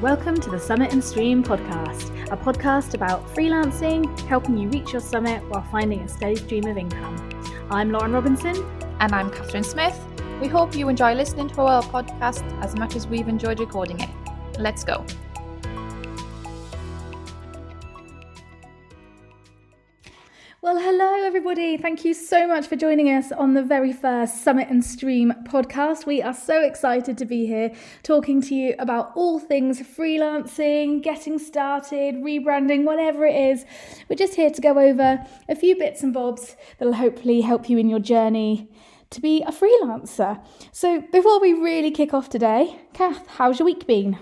Welcome to the Summit and Stream podcast, a podcast about freelancing, helping you reach your summit while finding a steady stream of income. I'm Lauren Robinson. And I'm Catherine Smith. We hope you enjoy listening to our podcast as much as we've enjoyed recording it. Let's go. Everybody. Thank you so much for joining us on the very first Summit and Stream podcast. We are so excited to be here talking to you about all things freelancing, getting started, rebranding, whatever it is. We're just here to go over a few bits and bobs that'll hopefully help you in your journey to be a freelancer. So, before we really kick off today, Cath, how's your week been?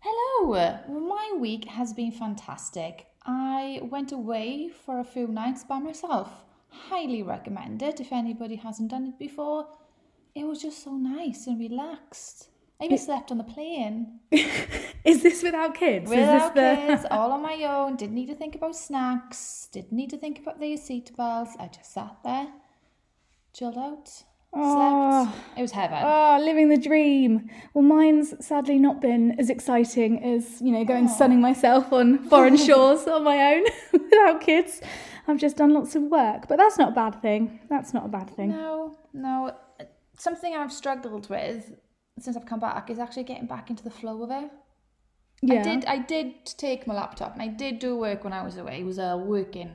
Hello. My week has been fantastic. I went away for a few nights by myself. Highly recommend it if anybody hasn't done it before. It was just so nice and relaxed. I even slept on the plane. Is this without kids? Without this kids, all on my own. Didn't need to think about snacks. Didn't need to think about the seat belts. I just sat there, chilled out, Oh. slept. Ah. It was heaven. Oh, living the dream. Well, mine's sadly not been as exciting as, you know, going ah. sunning myself on foreign shores on my own without kids. I've just done lots of work, but that's not a bad thing. That's not a bad thing. No, no. Something I've struggled with since I've come back is actually getting back into the flow of it. yeah. I did. I did take my laptop and I did do work when I was away. It was a working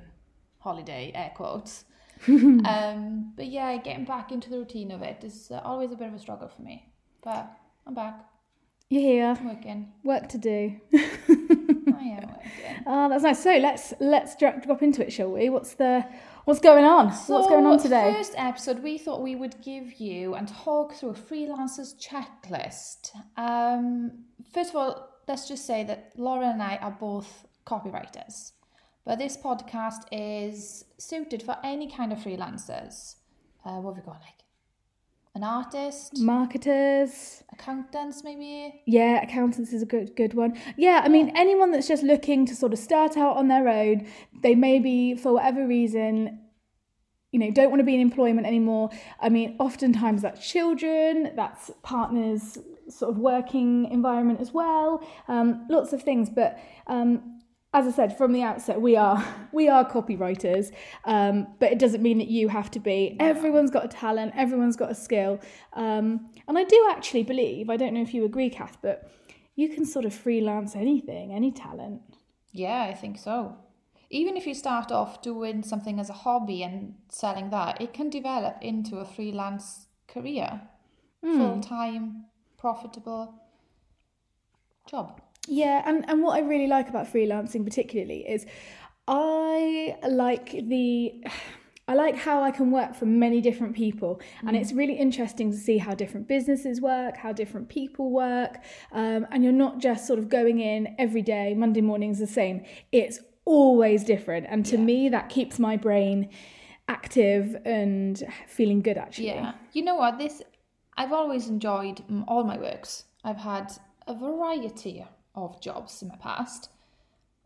holiday, air quotes. um, but yeah, getting back into the routine of it is uh, always a bit of a struggle for me. But I'm back. You're here. I'm working. Work to do. Oh, that's nice. So let's let's dro- drop into it, shall we? What's the what's going on? what's going on today? So, today? First episode, we thought we would give you and talk through a freelancer's checklist. Um, first of all, let's just say that Laura and I are both copywriters, but this podcast is suited for any kind of freelancers. Uh, what have we got? Like an artist, Marketers. accountants, maybe. Yeah, accountants is a good good one. Yeah, I mean anyone that's just looking to sort of start out on their own, they maybe for whatever reason, you know, don't want to be in employment anymore. I mean, oftentimes that's children, that's partners, sort of working environment as well. Um, lots of things, but um, as I said from the outset, we are we are copywriters, um, but it doesn't mean that you have to be. Everyone's got a talent, everyone's got a skill, um, and I do actually believe. I don't know if you agree, Cath, but you can sort of freelance anything, any talent. Yeah, I think so. Even if you start off doing something as a hobby and selling that, it can develop into a freelance career, full time, profitable job. Yeah, and, and what I really like about freelancing particularly is I like the I like how I can work for many different people, and it's really interesting to see how different businesses work, how different people work, um, and you're not just sort of going in every day. Monday morning's the same. It's always different, and to me, that keeps my brain active and feeling good. Actually, Yeah. You know what? This I've always enjoyed mm, all my works. I've had a variety of jobs in my past,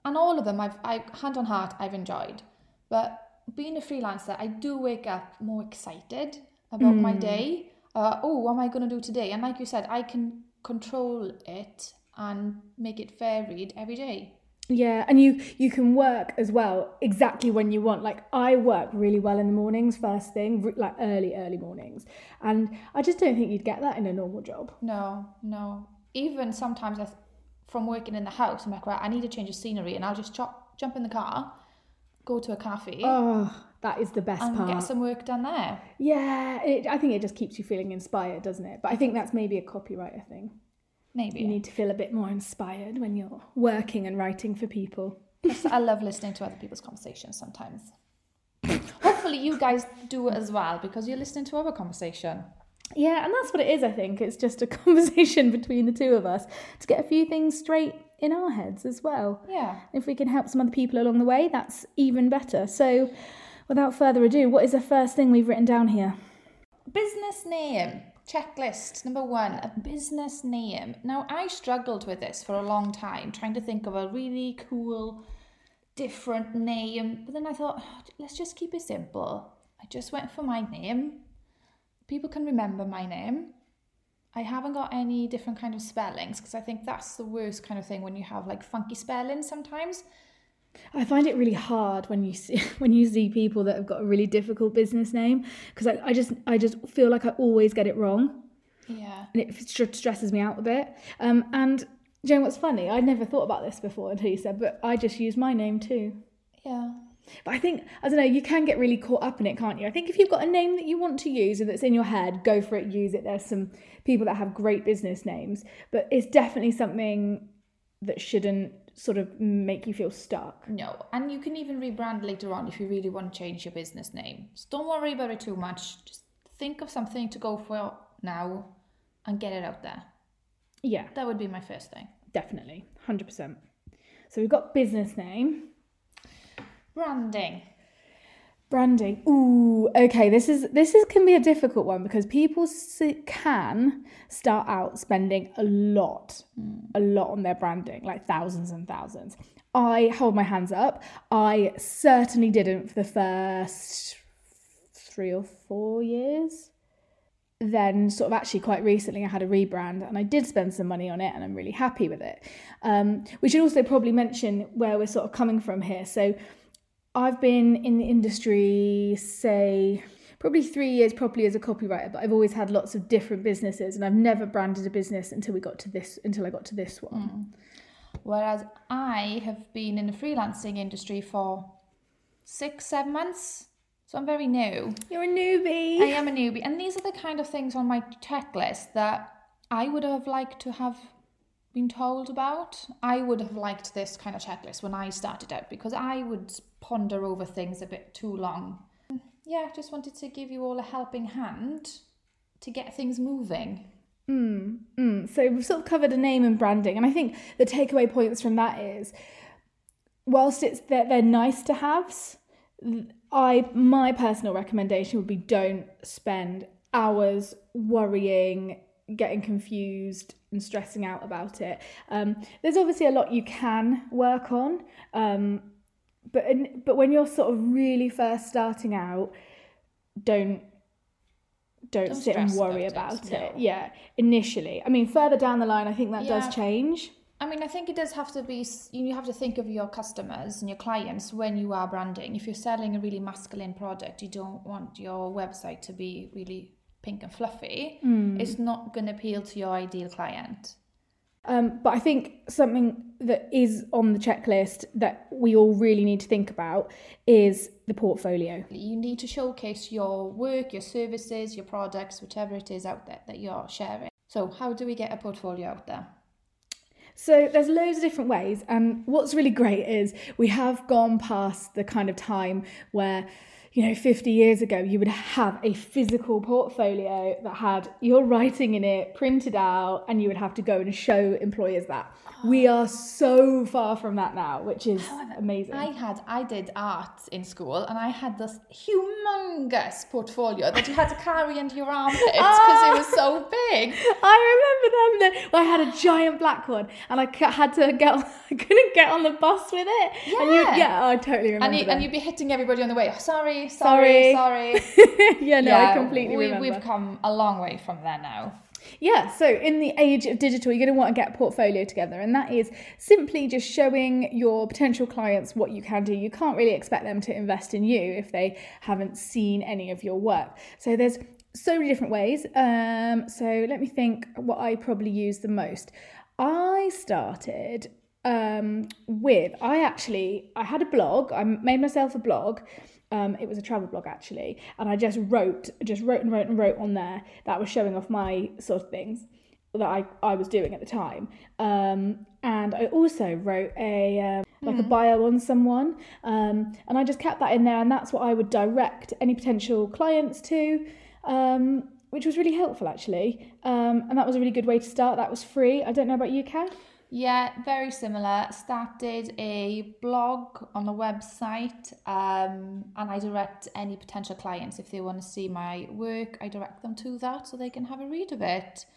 and all of them I've, I hand on heart I've enjoyed. But being a freelancer, I do wake up more excited about my day. Uh, oh, what am I going to do today? And like you said, I can control it and make it varied every day. Yeah, and you you can work as well exactly when you want. Like I work really well in the mornings, first thing, like early early mornings, and I just don't think you'd get that in a normal job. No, no. Even sometimes I, th- from working in the house, I'm like, right, I need a change of scenery, and I'll just chop, jump in the car, go to a cafe, Oh, that is the best and part. get some work done there. Yeah, it, I think it just keeps you feeling inspired, doesn't it? But I think that's maybe a copywriter thing. Maybe. You need to feel a bit more inspired when you're working and writing for people. I love listening to other people's conversations sometimes. Hopefully, you guys do as well because you're listening to our conversation. Yeah, and that's what it is, I think. It's just a conversation between the two of us to get a few things straight in our heads as well. Yeah. If we can help some other people along the way, that's even better. So, without further ado, what is the first thing we've written down here? Business name. Checklist number one a business name. Now, I struggled with this for a long time, trying to think of a really cool, different name. But then I thought, "Oh, let's just keep it simple. I just went for my name. People can remember my name. I haven't got any different kind of spellings because I think that's the worst kind of thing when you have like funky spellings sometimes. I find it really hard when you see when you see people that have got a really difficult business name because I, I just I just feel like I always get it wrong Yeah. and it st- stresses me out a bit. Um, and Jane, what's funny? I'd never thought about this before until you said, but I just use my name too. Yeah. But I think I don't know. You can get really caught up in it, can't you? I think if you've got a name that you want to use and that's in your head, go for it. Use it. There's some people that have great business names, but it's definitely something that shouldn't sort of make you feel stuck. No, and you can even rebrand later on if you really want to change your business name. So don't worry about it too much. Just think of something to go for now and get it out there. Yeah, That would be my first thing. definitely, hundred percent. So we've got business name. Branding. Branding. Ooh, okay. This is this is can be a difficult one because people can start out spending a lot, a lot on their branding, like thousands and thousands. I hold my hands up. I certainly didn't for the first three or four years. Then, sort of, actually, quite recently, I had a rebrand and I did spend some money on it, and I'm really happy with it. Um, we should also probably mention where we're sort of coming from here. So, I've been in the industry, say, probably three years properly as a copywriter, but I've always had lots of different businesses, and I've never branded a business until we got to this. Until I got to this one. Mm. Whereas I have been in the freelancing industry for six, seven months. So I'm very new. You're a newbie. I am a newbie. And these are the kind of things on my checklist that I would have liked to have been told about. I would have liked this kind of checklist when I started out because I would ponder over things a bit too long. Yeah, I just wanted to give you all a helping hand to get things moving. Mm, mm. So we've sort of covered a name and branding, and I think the takeaway points from that is, whilst it's they're, they're nice to haves, I my personal recommendation would be don't spend hours worrying, getting confused, and stressing out about it. Um, there's obviously a lot you can work on, um, but but when you're sort of really first starting out, don't don't, Don't sit and worry about about it, it. no. Yeah, initially. I mean, further down the line, I think that Yeah. does change. I mean, I think it does have to be, you have to think of your customers and your clients when you are branding. If you're selling a really masculine product, you don't want your website to be really pink and fluffy. Hmm. It's not going to appeal to your ideal client. Um, but I think something that is on the checklist that we all really need to think about is the portfolio. You need to showcase your work, your services, your products, whichever it is out there that you're sharing. So, how do we get a portfolio out there? So there's loads of different ways, and what's really great is we have gone past the kind of time where, you know, 50 years ago you would have a physical portfolio that had your writing in it printed out, and you would have to go and show employers that. We are so far from that now, which is amazing. I had, I did art in school, and I had this humongous portfolio that you had to carry under your armpits because it ah! was so big. I remember them. I had a giant black one, and I had to get. I couldn't get on the bus with it. And you, Yeah. yeah, I totally remember. And, you, and you'd be hitting everybody on the way. "Oh, sorry, Sorry. sorry, sorry. yeah, no, I completely we, remember. We've come a long way from there now. Yeah, so in the age of digital, you're going to want to get portfolio together, and that is simply just showing your potential clients what you can do. You can't really expect them to invest in you if they haven't seen any of your work. So there's so many different ways. Um, so let me think what I probably use the most. I started um, with I actually I had a blog. I made myself a blog. Um, it was a travel blog actually, and I just wrote, just wrote and wrote and wrote on there that was showing off my sort of things that I, I was doing at the time. Um, and I also wrote a um, like a bio on someone, um, and I just kept that in there, and that's what I would direct any potential clients to. Um, which was really helpful actually, um, and that was a really good way to start. That was free. I don't know about you, Cath. Yeah, very similar. Started a blog on the website, um, and I direct any potential clients if they want to see my work. I direct them to that so they can have a read of it.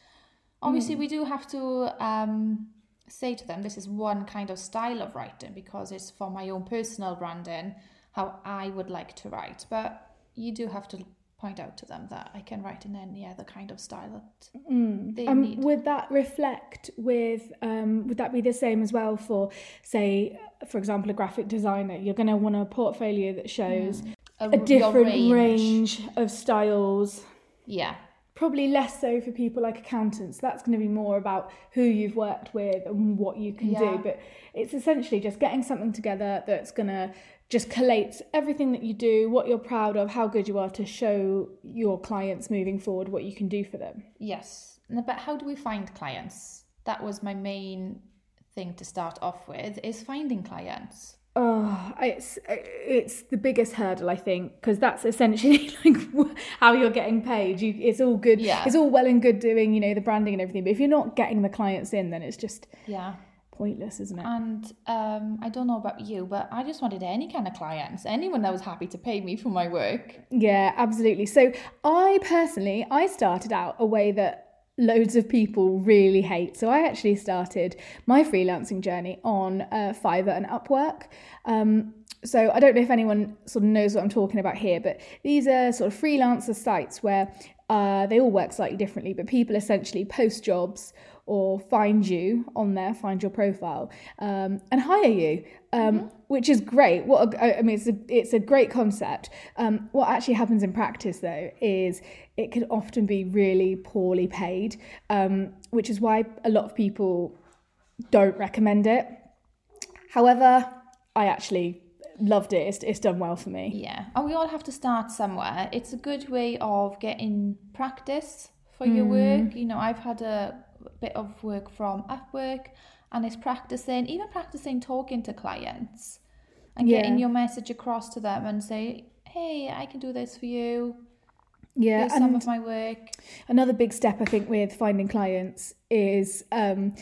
Obviously, we do have to um, say to them this is one kind of style of writing because it's for my own personal branding, how I would like to write. But you do have to point out to them that I can write in any other kind of style that Mm. they Um, need. would that reflect with um, would that be the same as well for say for example a graphic designer you're going to want a portfolio that shows A, a your different range. of styles Yeah. probably less so for people like accountants that's going to be more about who you've worked with and what you can Yeah. do but it's essentially just getting something together that's going to just collates everything that you do what you're proud of how good you are to show your clients moving forward what you can do for them Yes. But how do we find clients? That was my main thing to start off with is finding clients. Oh, it's it's the biggest hurdle I think because that's essentially like how you're getting paid. You, it's all good. Yeah. It's all well and good doing you know the branding and everything, but if you're not getting the clients in, then it's just Yeah. Pointless, isn't it? And um, I don't know about you, but I just wanted any kind of clients, anyone that was happy to pay me for my work. Yeah, absolutely. So I personally, I started out a way that loads of people really hate. So I actually started my freelancing journey on uh, Fiverr and Upwork. Um, so I don't know if anyone sort of knows what I'm talking about here, but these are sort of freelancer sites where uh, they all work slightly differently, but people essentially post jobs or find you on there, find your profile, um, and hire you, um, which is great. What a, I mean, it's a, it's a great concept. Um, what actually happens in practice, though, is it can often be really poorly paid, um, which is why a lot of people don't recommend it. However, I actually loved it. It's, it's done well for me. Yeah. And we all have to start somewhere. It's a good way of getting practice for your work. You know, I've had a bit of work from Upwork and is practicing, even practicing talking to clients and Yeah. getting your message across to them and say, hey, I can do this for you. Yeah, Here's some of my work. another big step I think with finding clients is um,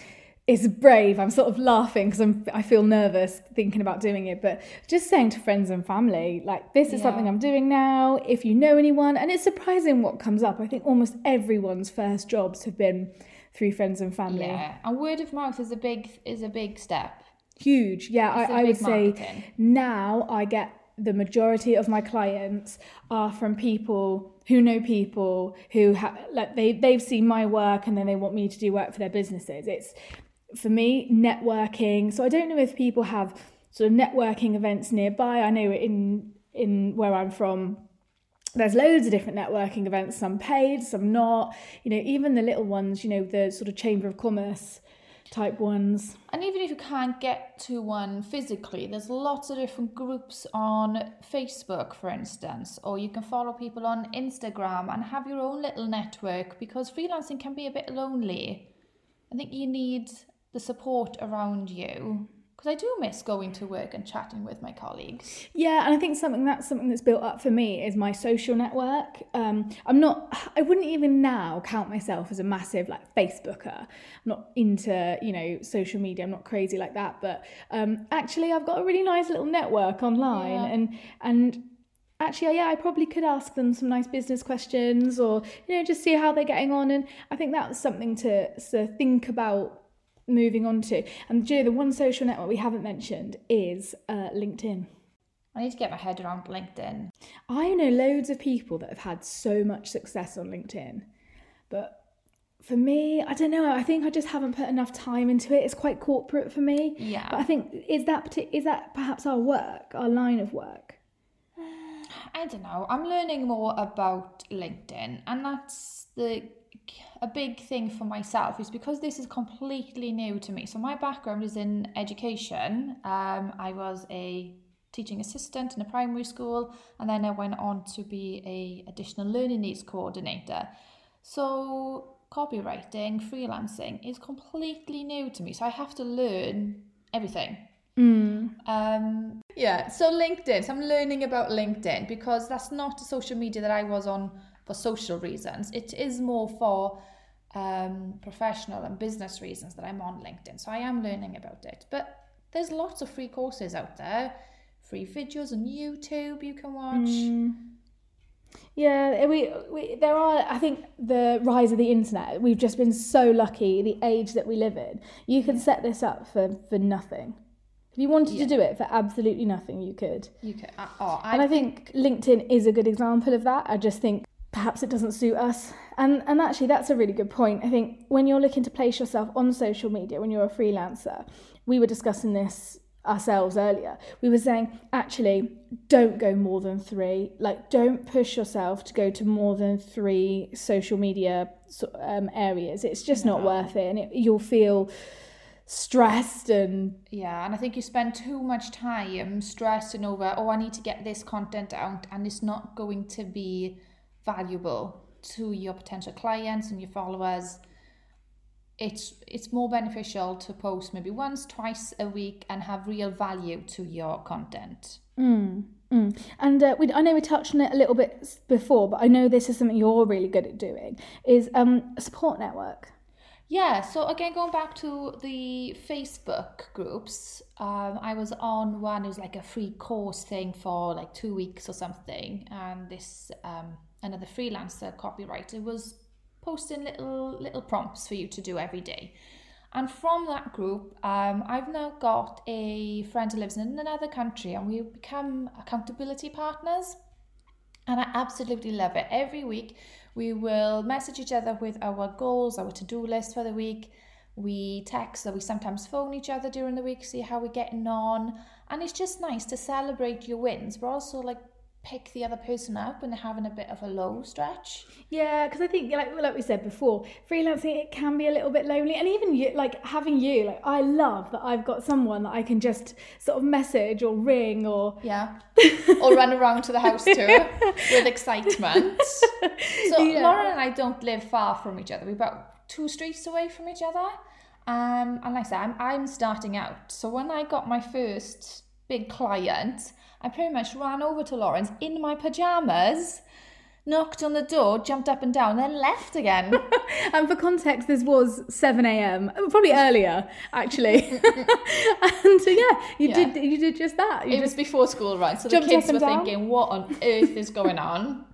is brave. I'm sort of laughing because I'm I feel nervous thinking about doing it, but just saying to friends and family like this is Yeah. something I'm doing now. If you know anyone, and it's surprising what comes up. I think almost everyone's first jobs have been through friends and family. Yeah. And word of mouth is a big is a big step. Huge, yeah. It's I, I would big say now I get the majority of my clients are from people who know people who have like they they've seen my work and then they want me to do work for their businesses. It's for me networking. So I don't know if people have sort of networking events nearby. I know in in where I'm from there's loads of different networking events, some paid, some not. You know, even the little ones, you know, the sort of Chamber of Commerce type ones. And even if you can't get to one physically, there's lots of different groups on Facebook, for instance, or you can follow people on Instagram and have your own little network because freelancing can be a bit lonely. I think you need the support around you because I do miss going to work and chatting with my colleagues. Yeah, and I think something that's something that's built up for me is my social network. Um, I'm not. I wouldn't even now count myself as a massive like Facebooker. I'm not into you know social media. I'm not crazy like that. But um, actually, I've got a really nice little network online, Yeah. and and actually, yeah, I probably could ask them some nice business questions, or you know, just see how they're getting on. And I think that's something to to think about moving on to. And Joe, the one social network we haven't mentioned is uh, LinkedIn. I need to get my head around LinkedIn. I know loads of people that have had so much success on LinkedIn, but for me, I don't know. I think I just haven't put enough time into it. It's quite corporate for me. Yeah. But I think is that is that perhaps our work, our line of work? I don't know. I'm learning more about LinkedIn, and that's the a big thing for myself is because this is completely new to me. So my background is in education. Um, I was a teaching assistant in a primary school, and then I went on to be a additional learning needs coordinator. So copywriting, freelancing is completely new to me. So I have to learn everything. Um, yeah, so LinkedIn. So I'm learning about LinkedIn because that's not a social media that I was on for social reasons. It is more for um, professional and business reasons that I'm on LinkedIn. So I am learning about it. But there's lots of free courses out there, free videos on YouTube you can watch. Yeah, we, we there are. I think the rise of the internet. We've just been so lucky. The age that we live in, you can set this up for for nothing. If you wanted Yeah. to do it for absolutely nothing, you could. You could. Uh, oh, I, and I think LinkedIn is a good example of that. I just think perhaps it doesn't suit us. And and actually that's a really good point. I think when you're looking to place yourself on social media when you're a freelancer, we were discussing this ourselves earlier. We were saying actually don't go more than 3. Like don't push yourself to go to more than 3 social media um, areas. It's just not worth it and it, you'll feel stressed and Yeah, and I think you spend too much time stressing over, oh, I need to get this content out, and it's not going to be valuable to your potential clients and your followers. It's it's more beneficial to post maybe once, twice a week and have real value to your content. Mm, mm. And uh, we, I know we touched on it a little bit before, but I know this is something you're really good at doing. Is um, a support network. Yeah, so again, going back to the Facebook groups, um, I was on one, it was like a free course thing for like two weeks or something. And this, um, another freelancer copywriter was posting little, little prompts for you to do every day. And from that group, um, I've now got a friend who lives in another country and we've become accountability partners. And I absolutely love it. Every week, we will message each other with our goals, our to do list for the week. We text or we sometimes phone each other during the week, see how we're getting on. And it's just nice to celebrate your wins, but also like pick the other person up when they're having a bit of a low stretch. Yeah, because I think like like we said before, freelancing it can be a little bit lonely, and even you like having you like I love that I've got someone that I can just sort of message or ring or Yeah. or run around to the house to with excitement. So Yeah. Lauren and I don't live far from each other. We're about two streets away from each other. Um, and like I said, I'm, I'm starting out. So when I got my first big client, I pretty much ran over to Lauren's in my pajamas, knocked on the door, jumped up and down, then left again. and for context, this was 7 a.m. uh, Probably earlier, actually. and so, yeah, you Yeah. did you did just that. You it was before school right? so the kids were down? thinking, "What on earth is going on?"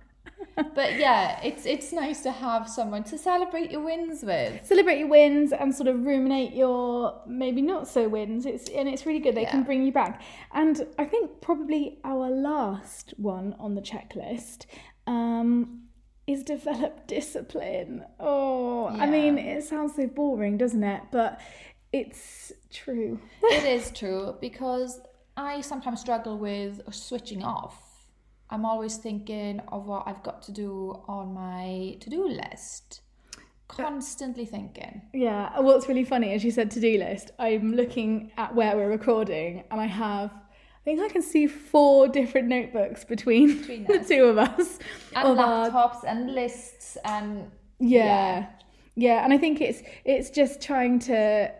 But yeah, it's it's nice to have someone to celebrate your wins with. celebrate your wins and sort of ruminate your maybe not so wins. It's and it's really good they can bring you back. And i think probably our last one on the checklist um is develop discipline. Oh i mean it sounds so boring doesn't it? But it's true. It is true because I sometimes struggle with switching off. I'm always thinking of what I've got to do on my to-do list. Constantly thinking. yeah what's really funny as you said to-do list i'm looking at where we're recording and i have I think I can see four different notebooks between, Between the two of us. And of our laptops and lists and yeah. yeah and i think it's it's just trying to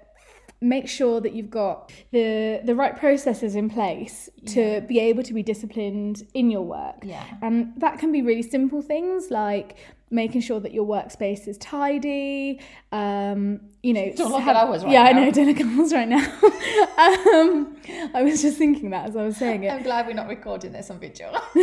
make sure that you've got the the right processes in place to Yeah. be able to be disciplined in your work yeah. and that can be really simple things like making sure that your workspace is tidy um you know Don't look have- at ours right yeah i know don't look at ours right now um i was just thinking that as i was saying it I'm glad we're not recording this on video.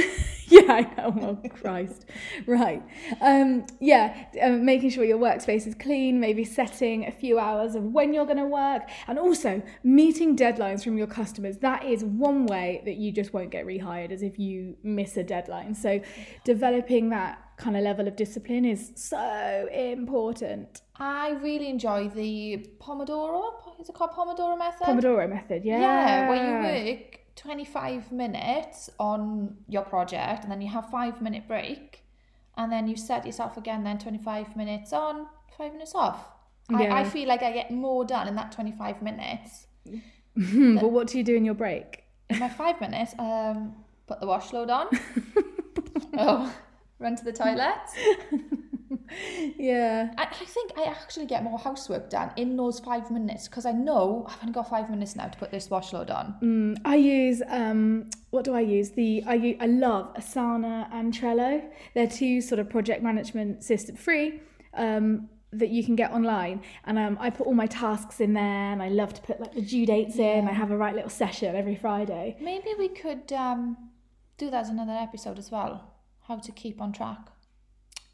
yeah, I know. Oh, Christ. Right. Um, yeah, um, making sure your workspace is clean, maybe setting a few hours of when you're going to work, and also meeting deadlines from your customers. That is one way that you just won't get rehired, as if you miss a deadline. So, developing that kind of level of discipline is so important. I really enjoy the Pomodoro. Is it called Pomodoro method? Pomodoro method, yeah. Yeah, where you work 25 minutes on your project and then you have five minute break and then you set yourself again then 25 minutes on, five minutes off. I, Yeah. I feel like I get more done in that 25 minutes. Hmm, but what do you do in your break? In my five minutes, um, put the wash load on. oh, run to the toilet. Yeah. I, I think I actually get more housework done in those five minutes because I know I've only got five minutes now to put this wash load on. Mm, I use um, what do I use? The I I love Asana and Trello. They're two sort of project management system free um, that you can get online, and um, I put all my tasks in there, and I love to put like the due dates in. I have a right little session every Friday. Maybe we could um, do that as another episode as well. How to keep on track.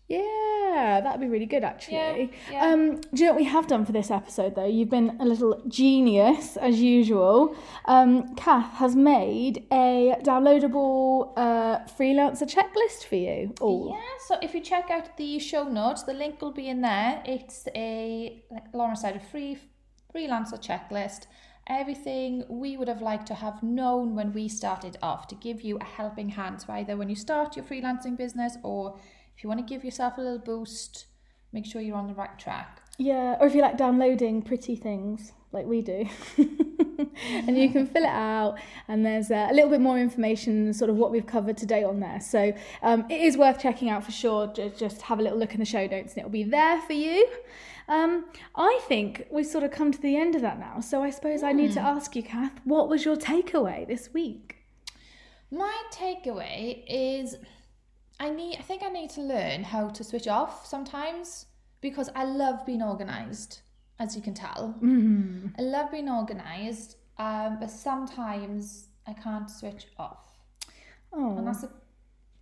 Yeah, that'd be really good actually. Yeah, yeah. Um, do you know what we have done for this episode though? You've been a little genius as usual. Um, Cath has made a downloadable uh, freelancer checklist for you all. Yeah, so if you check out the show notes, the link will be in there. It's a, like Lauren said, a free freelancer checklist. Everything we would have liked to have known when we started off to give you a helping hand. So either when you start your freelancing business or if you want to give yourself a little boost, make sure you're on the right track. Yeah, or if you like downloading pretty things like we do. and you can fill it out, and there's uh, a little bit more information, sort of what we've covered today on there. So um, it is worth checking out for sure. Just, just have a little look in the show notes, and it'll be there for you. Um, I think we've sort of come to the end of that now. So I suppose I need to ask you, Cath, what was your takeaway this week? My takeaway is I need I think I need to learn how to switch off sometimes because I love being organized, as you can tell. Mm. I love being organized, um, but sometimes I can't switch off. And Oh, that's a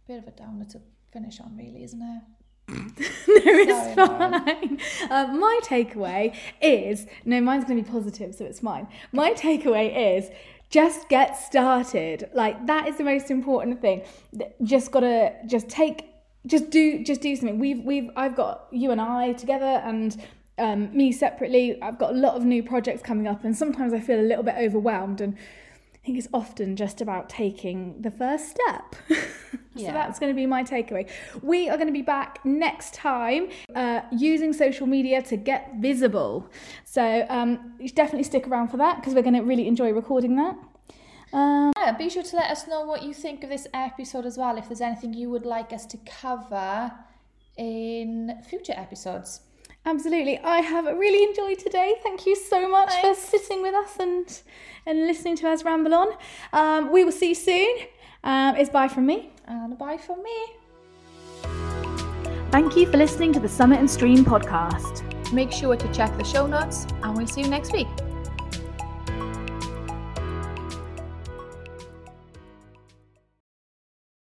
bit of a downer to finish on, really, isn't it? no, it's Sorry, fine. Um, my takeaway is no, mine's going to be positive, so it's mine. My takeaway is just get started. Like that is the most important thing. Just gotta just take, just do, just do something. We've we've I've got you and I together and. Um, me separately, I've got a lot of new projects coming up, and sometimes I feel a little bit overwhelmed. And I think it's often just about taking the first step. so Yeah. that's going to be my takeaway. We are going to be back next time uh, using social media to get visible. So um, definitely stick around for that because we're going to really enjoy recording that. Um, Yeah, be sure to let us know what you think of this episode as well. If there's anything you would like us to cover in future episodes. Absolutely. I have really enjoyed today. Thank you so much Thanks. for sitting with us and, and listening to us ramble on. Um, we will see you soon. Um, it's bye from me. And bye from me. Thank you for listening to the Summit and Stream podcast. Make sure to check the show notes, and we'll see you next week.